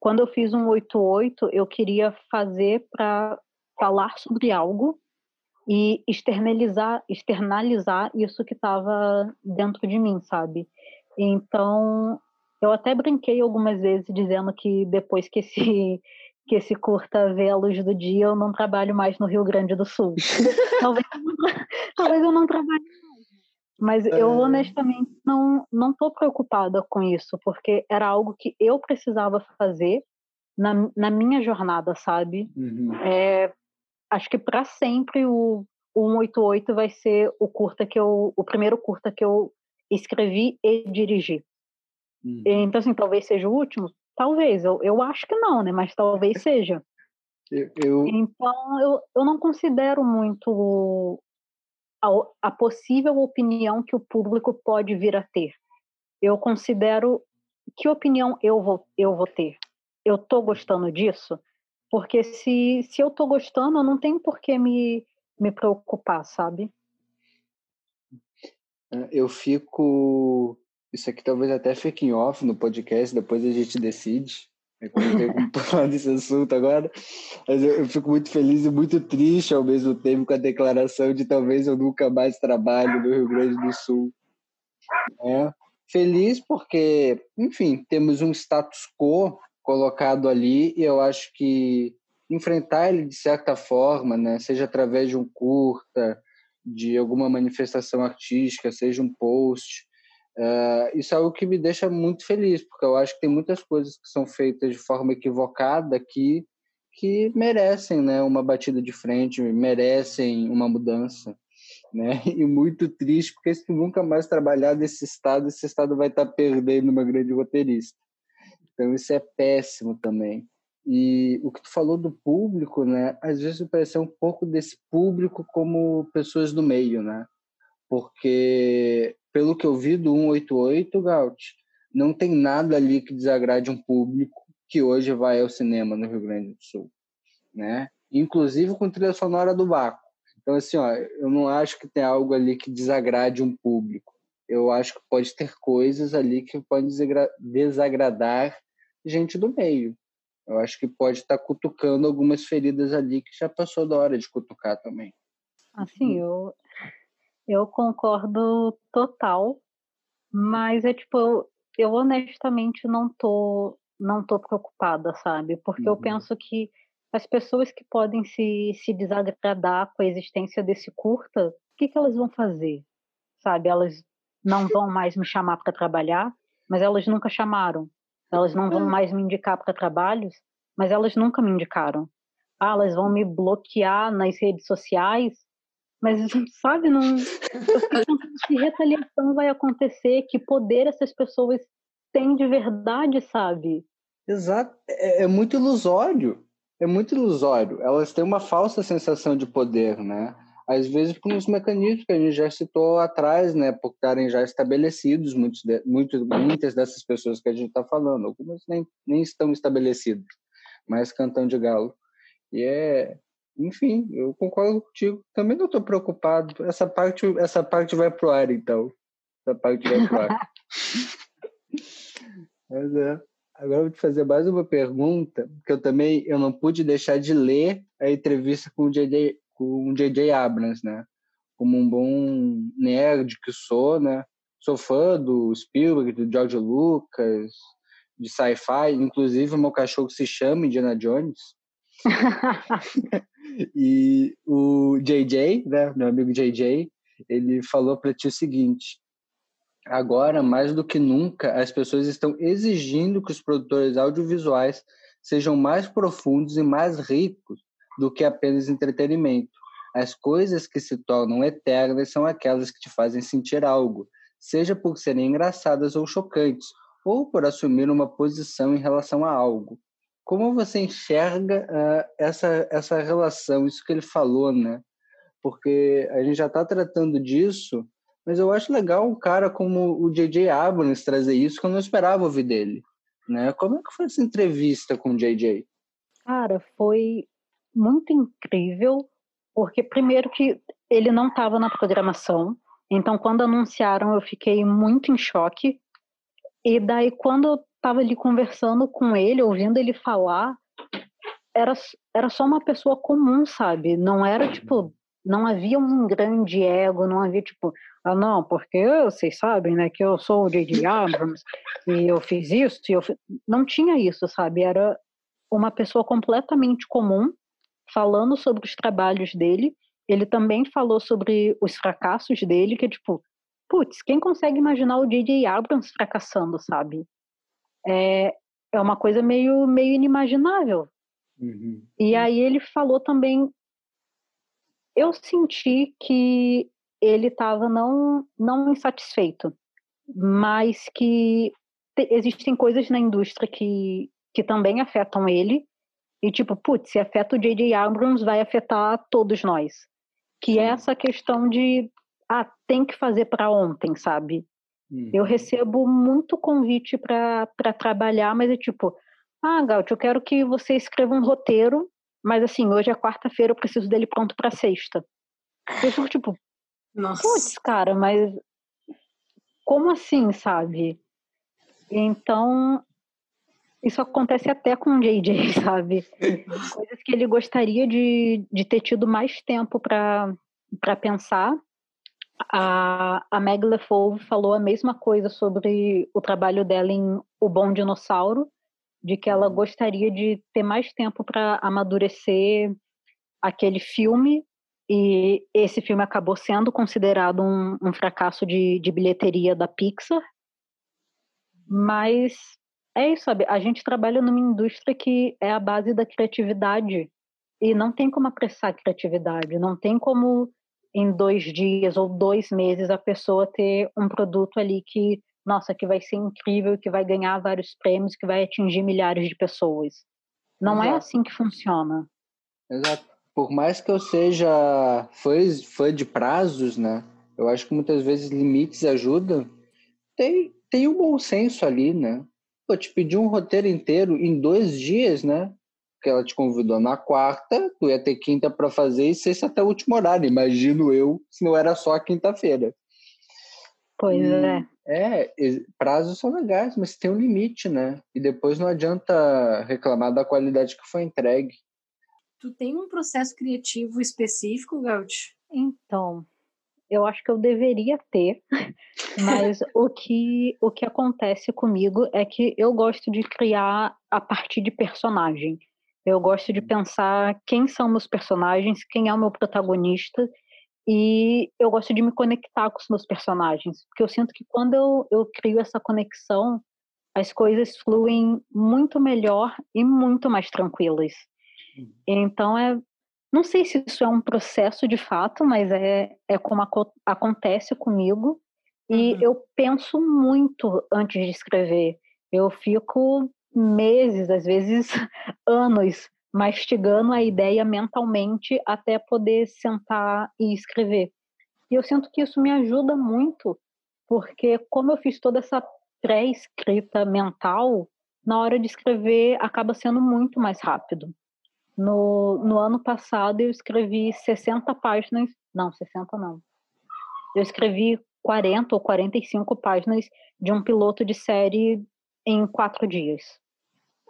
quando eu fiz um 88, eu queria fazer para falar sobre algo e externalizar, externalizar isso que estava dentro de mim, sabe? Então, eu até brinquei algumas vezes dizendo que depois que esse que esse curta vê a luz do dia, eu não trabalho mais no Rio Grande do Sul. talvez, eu não, talvez eu não trabalhe. Mas eu é. honestamente não não estou preocupada com isso, porque era algo que eu precisava fazer na, na minha jornada, sabe? Uhum. É, acho que para sempre o, o 188 vai ser o curta que eu, o primeiro curta que eu escrevi e dirigi. Uhum. Então, assim, talvez seja o último? Talvez, eu, eu acho que não, né? Mas talvez seja. Eu, eu... Então, eu, eu não considero muito a, a possível opinião que o público pode vir a ter. Eu considero que opinião eu vou, eu vou ter. Eu tô gostando disso? Porque se, se eu tô gostando, eu não tenho por que me, me preocupar, sabe? É, eu fico. Isso aqui talvez até fique em off no podcast, depois a gente decide. É tem como falar desse assunto agora. Mas eu, eu, fico muito feliz e muito triste ao mesmo tempo com a declaração de talvez eu nunca mais trabalhe no Rio Grande do Sul. É. Feliz porque, enfim, temos um status quo colocado ali e eu acho que enfrentar ele de certa forma, né, seja através de um curta, de alguma manifestação artística, seja um post, uh, isso é algo que me deixa muito feliz, porque eu acho que tem muitas coisas que são feitas de forma equivocada aqui que merecem né, uma batida de frente, merecem uma mudança. Né? E muito triste, porque se nunca mais trabalhar nesse estado, esse estado vai estar perdendo uma grande roteirista. Então isso é péssimo também. E o que tu falou do público, né? Às vezes parece um pouco desse público como pessoas do meio, né? Porque pelo que eu vi do 188, Gaut, não tem nada ali que desagrade um público que hoje vai ao cinema no Rio Grande do Sul, né? Inclusive com trilha sonora do Baco. Então assim, ó, eu não acho que tem algo ali que desagrade um público. Eu acho que pode ter coisas ali que podem desagradar gente do meio. Eu acho que pode estar tá cutucando algumas feridas ali que já passou da hora de cutucar também. Assim, eu, eu concordo total, mas é tipo, eu, eu honestamente não tô, não tô preocupada, sabe? Porque uhum. eu penso que as pessoas que podem se, se desagradar com a existência desse curta, o que, que elas vão fazer? Sabe? Elas não vão mais me chamar para trabalhar, mas elas nunca chamaram. Elas não vão mais me indicar para trabalhos, mas elas nunca me indicaram. Ah, elas vão me bloquear nas redes sociais, mas sabe, não. que retaliação vai acontecer, que poder essas pessoas têm de verdade, sabe? Exato. É, é muito ilusório. É muito ilusório. Elas têm uma falsa sensação de poder, né? às vezes por uns mecanismos que a gente já citou atrás, né, por estarem já estabelecidos, muitos de, muito, muitas dessas pessoas que a gente está falando, algumas nem, nem estão estabelecidas, mas cantão de galo. E é, enfim, eu concordo contigo. Também não estou preocupado. Essa parte, essa parte vai pro ar, então. Essa parte vai pro ar. mas é. Agora eu vou te fazer mais uma pergunta, que eu também eu não pude deixar de ler a entrevista com o J.J com o J.J. Abrams, né? Como um bom nerd que sou, né? Sou fã do Spielberg, do George Lucas, de sci-fi, inclusive meu cachorro se chama Indiana Jones. e o JJ, né, meu amigo JJ, ele falou para ti o seguinte: agora, mais do que nunca, as pessoas estão exigindo que os produtores audiovisuais sejam mais profundos e mais ricos do que apenas entretenimento. As coisas que se tornam eternas são aquelas que te fazem sentir algo, seja por serem engraçadas ou chocantes, ou por assumir uma posição em relação a algo. Como você enxerga uh, essa, essa relação, isso que ele falou, né? Porque a gente já está tratando disso, mas eu acho legal um cara como o J.J. Abrams trazer isso, que eu não esperava ouvir dele. Né? Como é que foi essa entrevista com o J.J.? Cara, foi muito incrível, porque primeiro que ele não estava na programação, então quando anunciaram eu fiquei muito em choque, e daí quando estava ali conversando com ele, ouvindo ele falar, era, era só uma pessoa comum, sabe? Não era tipo, não havia um grande ego, não havia tipo, ah não, porque vocês sabem, né, que eu sou o J.J. Abrams e eu fiz isso, e eu fiz... não tinha isso, sabe? Era uma pessoa completamente comum falando sobre os trabalhos dele. Ele também falou sobre os fracassos dele, que é tipo, putz, quem consegue imaginar o J.J. Abrams fracassando, sabe? É, é uma coisa meio, meio inimaginável. Uhum. E aí ele falou também. Eu senti que ele estava não, não insatisfeito, mas que te, existem coisas na indústria que, que também afetam ele. E tipo, putz, se afeta o J.J. Abrams, vai afetar todos nós. Que é essa questão de ah, tem que fazer para ontem, sabe? Uhum. Eu recebo muito convite para trabalhar, mas é tipo, ah, Gaut, eu quero que você escreva um roteiro, mas assim, hoje é quarta-feira, eu preciso dele pronto para sexta. Eu fico tipo, putz, cara, mas como assim, sabe? Então, isso acontece até com o JJ, sabe? Coisas que ele gostaria de, de ter tido mais tempo para pensar a, a Meg LeFauve falou a mesma coisa sobre o trabalho dela em O Bom Dinossauro, de que ela gostaria de ter mais tempo para amadurecer aquele filme e esse filme acabou sendo considerado um, um fracasso de, de, bilheteria da Pixar. Mas é isso, sabe? A gente trabalha numa indústria que é a base da criatividade e não tem como apressar a criatividade, não tem como em dois dias ou dois meses a pessoa ter um produto ali que, nossa, que vai ser incrível, que vai ganhar vários prêmios, que vai atingir milhares de pessoas. Não é Exato. é assim que funciona. Exato. Por mais que eu seja fã, fã de prazos, né? Eu acho que muitas vezes limites ajudam. Tem, tem um bom senso ali, né? Pô, te pedir um roteiro inteiro em dois dias, né? Que ela te convidou na quarta, tu ia ter quinta para fazer e sexta até o último horário. Imagino eu, se não era só quinta-feira. Pois e, é. É, prazos são legais, mas tem um limite, né? E depois não adianta reclamar da qualidade que foi entregue. Tu tem um processo criativo específico, Gaut? Então, eu acho que eu deveria ter, mas o que o que acontece comigo é que eu gosto de criar a partir de personagem. Eu gosto de pensar quem são meus personagens, quem é o meu protagonista, e eu gosto de me conectar com os meus personagens, porque eu sinto que quando eu, eu crio essa conexão, as coisas fluem muito melhor e muito mais tranquilas. Uhum. Então é, não sei se isso é um processo de fato, mas é, é como acontece comigo. E uhum. eu penso muito antes de escrever. Eu fico meses, às vezes anos, mastigando a ideia mentalmente até poder sentar e escrever. E eu sinto que isso me ajuda muito, porque como eu fiz toda essa pré-escrita mental, na hora de escrever acaba sendo muito mais rápido. No, no ano passado eu escrevi 60 páginas, não, 60 não. Eu escrevi 40 ou 45 páginas de um piloto de série em quatro dias.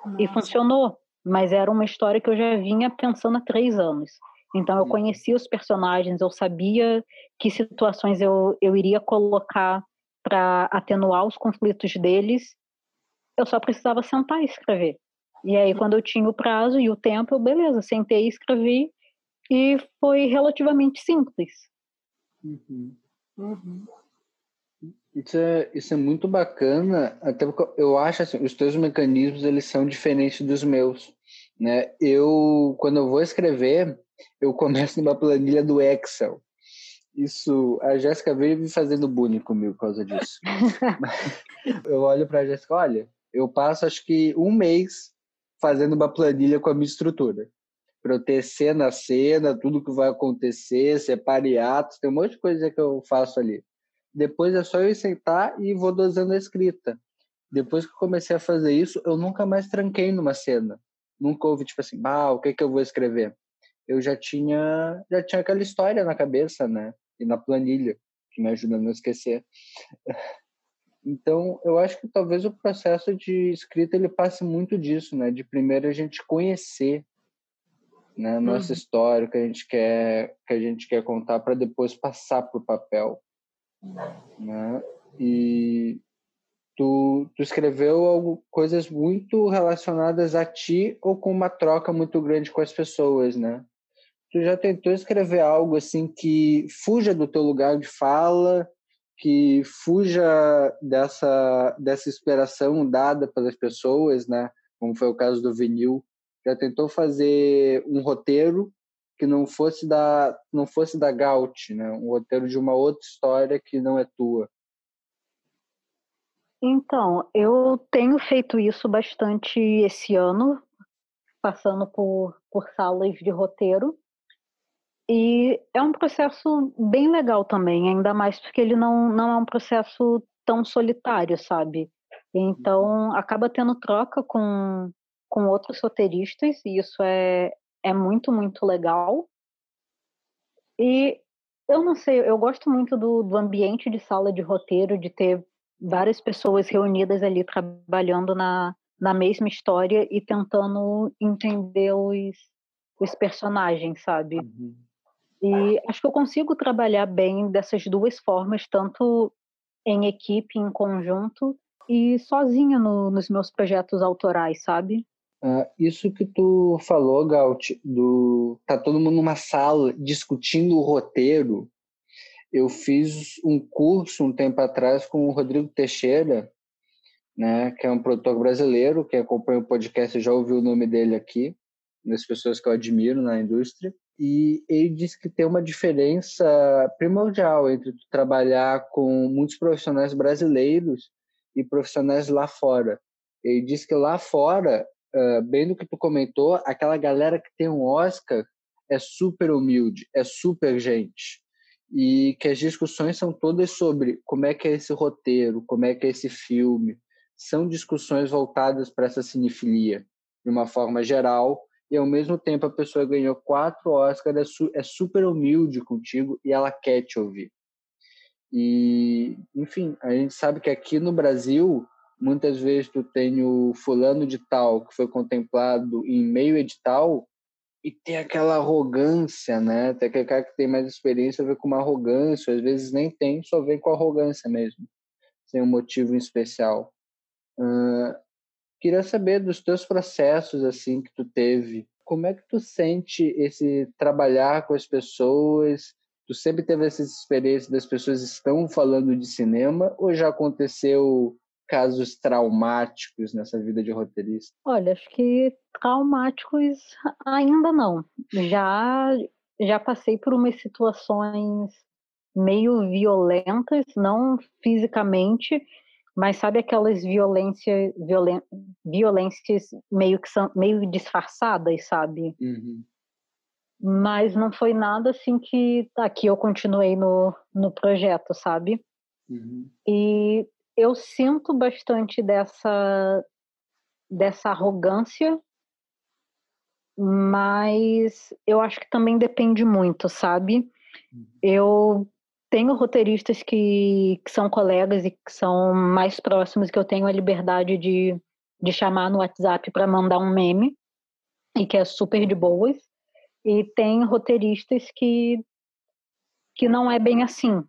Nossa. E funcionou, mas era uma história que eu já vinha pensando há três anos. Então eu uhum. conhecia os personagens, eu sabia que situações eu, eu iria colocar para atenuar os conflitos deles. eu só precisava sentar e escrever. E aí, quando eu tinha o prazo e o tempo, eu, beleza, sentei e escrevi, e foi relativamente simples. Uhum. Uhum. Isso é, isso é muito bacana, até porque eu acho assim, os teus mecanismos eles são diferentes dos meus, né? Eu quando eu vou escrever, eu começo numa planilha do Excel. Isso, a Jéssica veio me fazendo bullying comigo por causa disso. eu olho para a Jéssica, olha, eu passo acho que um mês fazendo uma planilha com a minha estrutura. Para eu ter cena a cena, tudo que vai acontecer, separe atos, tem um monte de coisa que eu faço ali. Depois é só eu sentar e vou dosando a escrita. Depois que eu comecei a fazer isso, eu nunca mais tranquei numa cena. Nunca houve tipo assim, ah, o que que eu vou escrever? Eu já tinha, já tinha aquela história na cabeça, né? E na planilha, que me ajuda a não esquecer. Então, eu acho que talvez o processo de escrita ele passe muito disso, né? De primeiro a gente conhecer, né, nossa uhum. história que a gente quer que a gente quer contar para depois passar para o papel né? E tu, tu escreveu algo, coisas muito relacionadas a ti ou com uma troca muito grande com as pessoas, né? Tu já tentou escrever algo assim que fuja do teu lugar de fala, que fuja dessa dessa inspiração dada pelas pessoas, né? Como foi o caso do vinil. Já tentou fazer um roteiro que não fosse da não fosse da Gaut, né? Um roteiro de uma outra história que não é tua. Então, eu tenho feito isso bastante esse ano, passando por, por salas de roteiro. E é um processo bem legal também, ainda mais porque ele não, não é um processo tão solitário, sabe? Então, acaba tendo troca com, com outros roteiristas, e isso é, é muito, muito legal. E eu não sei, eu gosto muito do, do ambiente de sala de roteiro, de ter várias pessoas reunidas ali trabalhando na, na mesma história e tentando entender os, os personagens, sabe? Uhum. E acho que eu consigo trabalhar bem dessas duas formas, tanto em equipe, em conjunto, e sozinha no, nos meus projetos autorais, sabe? Uh, isso que tu falou, Galt, do tá todo mundo numa sala discutindo o roteiro. Eu fiz um curso um tempo atrás com o Rodrigo Teixeira, né, que é um produtor brasileiro, que acompanha o podcast já ouviu o nome dele aqui, das pessoas que eu admiro na indústria. E ele disse que tem uma diferença primordial entre tu trabalhar com muitos profissionais brasileiros e profissionais lá fora. Ele disse que lá fora uh, bem do que tu comentou, aquela galera que tem um Oscar é super humilde, é super gente. E que as discussões são todas sobre como é que é esse roteiro, como é que é esse filme. São discussões voltadas para essa cinefilia, de uma forma geral, e ao mesmo tempo a pessoa ganhou quatro Oscars, é, é super humilde contigo e ela quer te ouvir. E, enfim, a gente sabe que aqui no Brasil muitas vezes tu tem o fulano de tal que foi contemplado em meio edital e tem aquela arrogância, né? Tem aquele cara que tem mais experiência vê com uma arrogância, às vezes nem tem, só vem com arrogância mesmo, sem um motivo especial. Uh, queria saber dos teus processos assim que tu teve, como é que tu sente esse trabalhar com as pessoas? Tu sempre teve essas experiências das pessoas estão falando de cinema ou já aconteceu casos traumáticos nessa vida de roteirista? Olha, acho que traumáticos ainda não. Já já passei por umas situações meio violentas, não fisicamente, mas sabe aquelas violências violen, violências meio que são meio disfarçadas, sabe? Uhum. Mas não foi nada assim que aqui eu continuei no, no projeto, sabe? Uhum. E eu sinto bastante dessa dessa arrogância, mas eu acho que também depende muito, sabe? Uhum. Eu tenho roteiristas que, que são colegas e que são mais próximos que eu tenho a liberdade de, de chamar no WhatsApp para mandar um meme e que é super de boas. E tem roteiristas que que não é bem assim,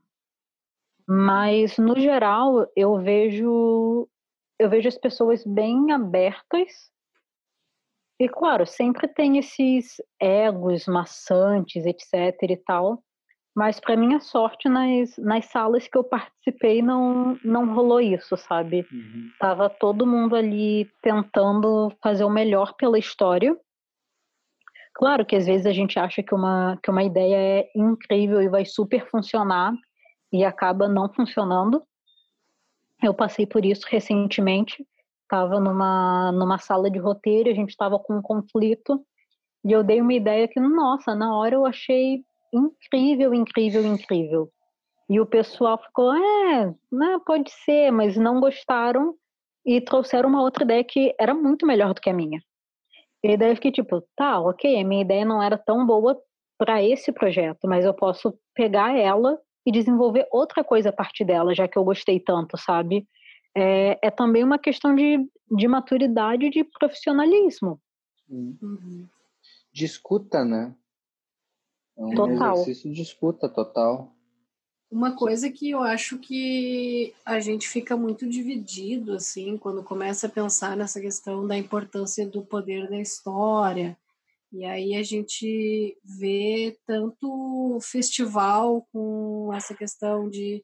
mas, no geral, eu vejo eu vejo as pessoas bem abertas. E claro, sempre tem esses egos maçantes, etc e tal. Mas para minha sorte, nas, nas salas que eu participei não, não rolou isso, sabe? Uhum. Tava todo mundo ali tentando fazer o melhor pela história. Claro que às vezes a gente acha que uma, que uma ideia é incrível e vai super funcionar e acaba não funcionando. Eu passei por isso recentemente. Estava numa, numa sala de roteiro, a gente estava com um conflito e eu dei uma ideia que, nossa, na hora eu achei incrível, incrível, incrível. E o pessoal ficou, é, né, pode ser, mas não gostaram e trouxeram uma outra ideia que era muito melhor do que a minha. E daí eu fiquei tipo, tá, ok, a minha ideia não era tão boa para esse projeto, mas eu posso pegar ela e desenvolver outra coisa a partir dela, já que eu gostei tanto, sabe? É, é também uma questão de, de maturidade e de profissionalismo. Uhum. De escuta, né? É um total. exercício de escuta total. Uma coisa que eu acho que a gente fica muito dividido, assim, quando começa a pensar nessa questão da importância do poder da história, e aí a gente vê tanto festival com essa questão de,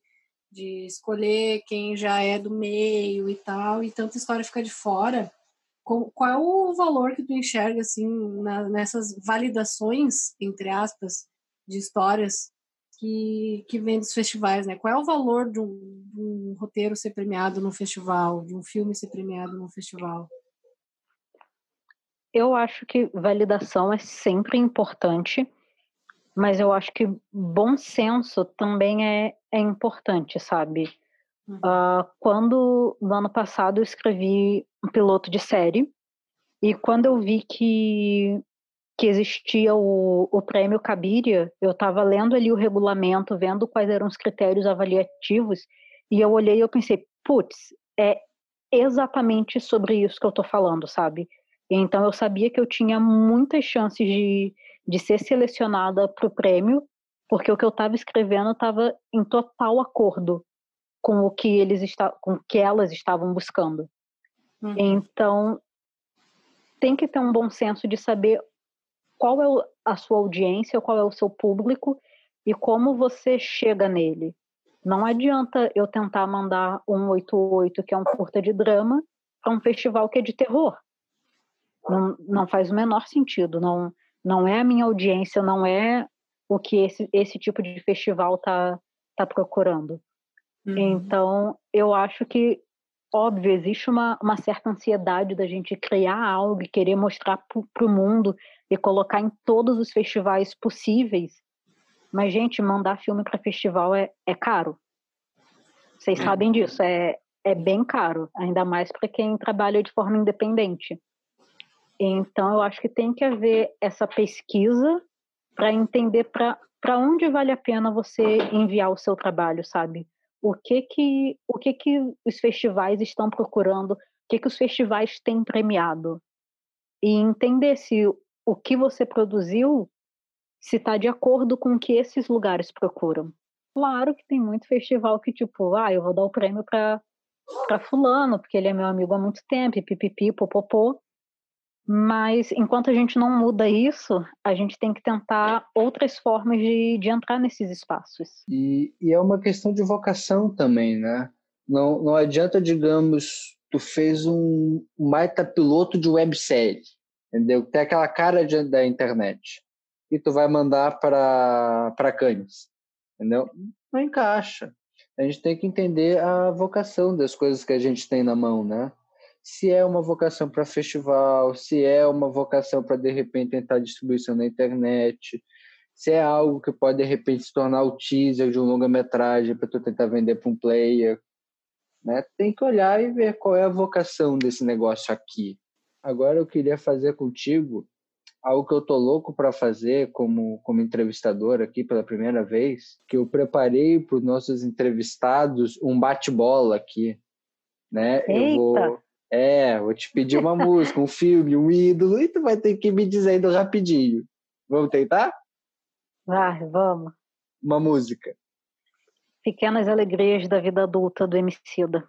de escolher quem já é do meio e tal, e tanta história fica de fora. Qual é o valor que tu enxerga assim na, nessas validações, entre aspas, de histórias que, que vem dos festivais, né? Qual é o valor de um, de um roteiro ser premiado no festival, de um filme ser premiado no festival? Eu acho que validação é sempre importante, mas eu acho que bom senso também é, é importante, sabe? Uhum. Uh, quando no ano passado eu escrevi um piloto de série, e quando eu vi que, que existia o, o prêmio Cabiria, eu estava lendo ali o regulamento, vendo quais eram os critérios avaliativos, e eu olhei e eu pensei, putz, é exatamente sobre isso que eu estou falando, sabe? Então eu sabia que eu tinha muitas chances de, de ser selecionada para o prêmio, porque o que eu estava escrevendo estava em total acordo com o que eles com o que elas estavam buscando. Uhum. Então tem que ter um bom senso de saber qual é a sua audiência, qual é o seu público e como você chega nele. Não adianta eu tentar mandar um 88, que é um curta de drama, para um festival que é de terror. Não, não faz o menor sentido. Não, não é a minha audiência, não é o que esse, esse tipo de festival tá, tá procurando. Uhum. Então, eu acho que, óbvio, existe uma, uma certa ansiedade da gente criar algo e querer mostrar para o mundo e colocar em todos os festivais possíveis. Mas, gente, mandar filme para festival é, é caro. Vocês uhum. sabem disso, é, é bem caro, ainda mais para quem trabalha de forma independente. Então, eu acho que tem que haver essa pesquisa para entender para onde vale a pena você enviar o seu trabalho, sabe? O que que, o que que os festivais estão procurando, o que que os festivais têm premiado. E entender se o que você produziu se está de acordo com o que esses lugares procuram. Claro que tem muito festival que, tipo, ah, eu vou dar o prêmio para fulano, porque ele é meu amigo há muito tempo, e pipipi, popopô. Mas enquanto a gente não muda isso, a gente tem que tentar outras formas de, de entrar nesses espaços. E, e é uma questão de vocação também, né? Não, não adianta, digamos, tu fez um baita piloto de websérie, entendeu? Tem aquela cara de, da internet. E tu vai mandar para Cannes, entendeu? Não encaixa. A gente tem que entender a vocação das coisas que a gente tem na mão, né? Se é uma vocação para festival, se é uma vocação para de repente tentar distribuição na internet, se é algo que pode de repente se tornar o teaser de um longa-metragem para tu tentar vender para um player, né? Tem que olhar e ver qual é a vocação desse negócio aqui. Agora eu queria fazer contigo algo que eu tô louco para fazer como como entrevistador aqui pela primeira vez, que eu preparei para os nossos entrevistados um bate-bola aqui, né? Eita. Eu vou é, vou te pedir uma música, um filme, um ídolo, e tu vai ter que me dizendo rapidinho. Vamos tentar? Vai, vamos. Uma música. Pequenas Alegrias da Vida Adulta, do Emicida.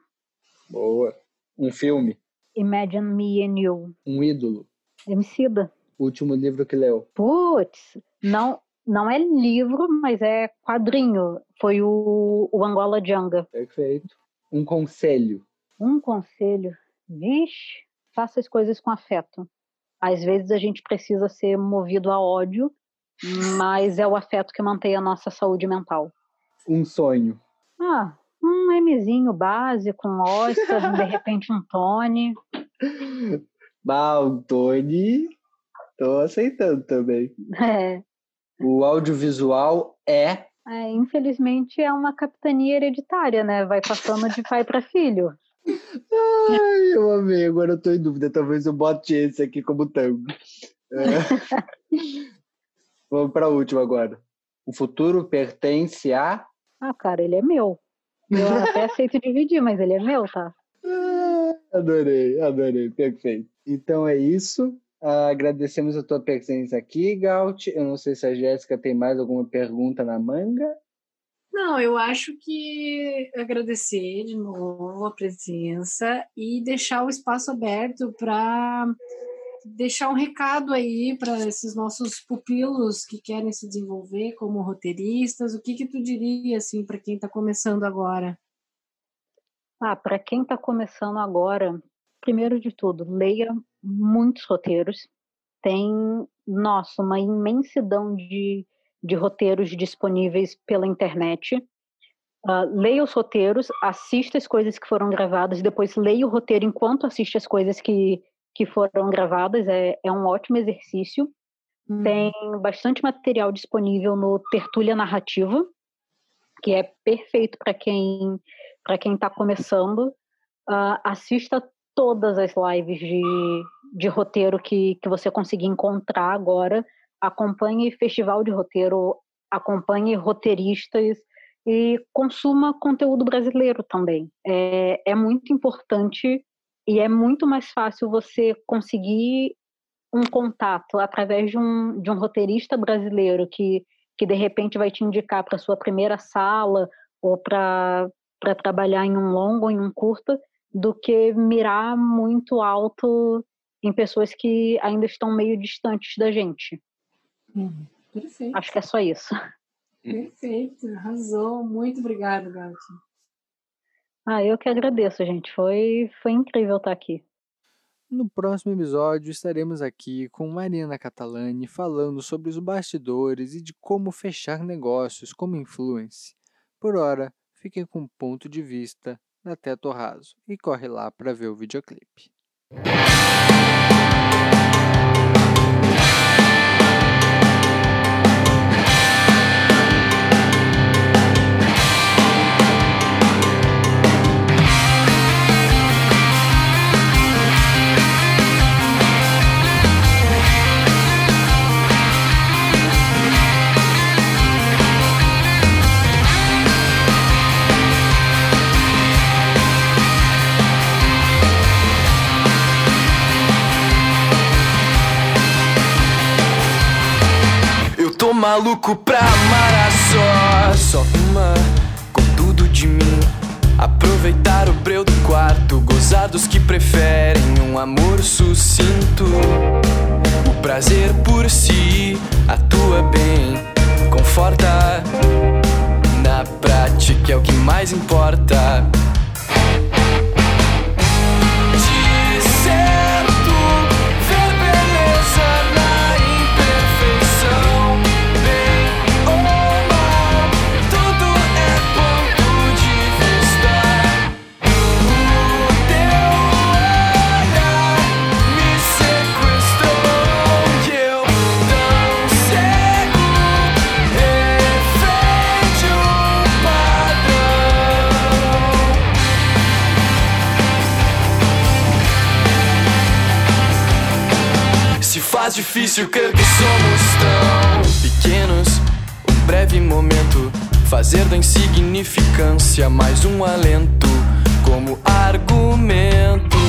Boa. Um filme. Imagine Me and You. Um ídolo. Emicida. O último livro que leu. Putz, não, não é livro, mas é quadrinho. Foi o, o Angola Janga. Perfeito. Um conselho. Um conselho. Vixe, faça as coisas com afeto. Às vezes a gente precisa ser movido a ódio, mas é o afeto que mantém a nossa saúde mental. Um sonho. Ah, um Mzinho básico, um Oscar, de repente um Tony. Ah, um Tony. Tô aceitando também. É. O audiovisual é. é. Infelizmente é uma capitania hereditária, né? Vai passando de pai para filho. Ai, eu amei, agora eu tô em dúvida. Talvez eu bote esse aqui como tango. É. Vamos para a última agora. O futuro pertence a. Ah, cara, ele é meu. Eu até aceito dividir, mas ele é meu, tá? adorei, adorei, perfeito. Então é isso. Uh, agradecemos a tua presença aqui, Gaut. Eu não sei se a Jéssica tem mais alguma pergunta na manga. Não, eu acho que agradecer de novo a presença e deixar o espaço aberto para deixar um recado aí para esses nossos pupilos que querem se desenvolver como roteiristas. O que que tu diria assim para quem está começando agora? Ah, para quem está começando agora, primeiro de tudo, leia muitos roteiros. Tem, nossa, uma imensidão de, de roteiros disponíveis pela internet. Uh, leia os roteiros, assista as coisas que foram gravadas, depois leia o roteiro enquanto assiste as coisas que que foram gravadas, é, é um ótimo exercício. Hum. Tem bastante material disponível no Tertúlia Narrativa, que é perfeito para quem para quem está começando. Uh, assista todas as lives de, de roteiro que, que você conseguir encontrar agora. Acompanhe festival de roteiro, acompanhe roteiristas e consuma conteúdo brasileiro também. É, é muito importante e é muito mais fácil você conseguir um contato através de um, de um roteirista brasileiro que, que de repente vai te indicar para sua primeira sala ou para trabalhar em um longo ou em um curta, do que mirar muito alto em pessoas que ainda estão meio distantes da gente. Hum, perfeito. Acho que é só isso. Perfeito, arrasou. Muito obrigada, Gato. Ah, eu que agradeço, gente. Foi, foi incrível estar aqui. No próximo episódio estaremos aqui com Marina Catalani falando sobre os bastidores e de como fechar negócios como influence. Por hora, fiquem com um ponto de vista da Teto Raso e corre lá para ver o videoclipe. Maluco pra amar a só Só uma com tudo de mim. Aproveitar o breu do quarto. Gozar dos que preferem um amor sucinto. O prazer por si atua bem. Conforta. Na prática é o que mais importa difícil crer que somos tão pequenos. Um breve momento, fazer da insignificância mais um alento como argumento.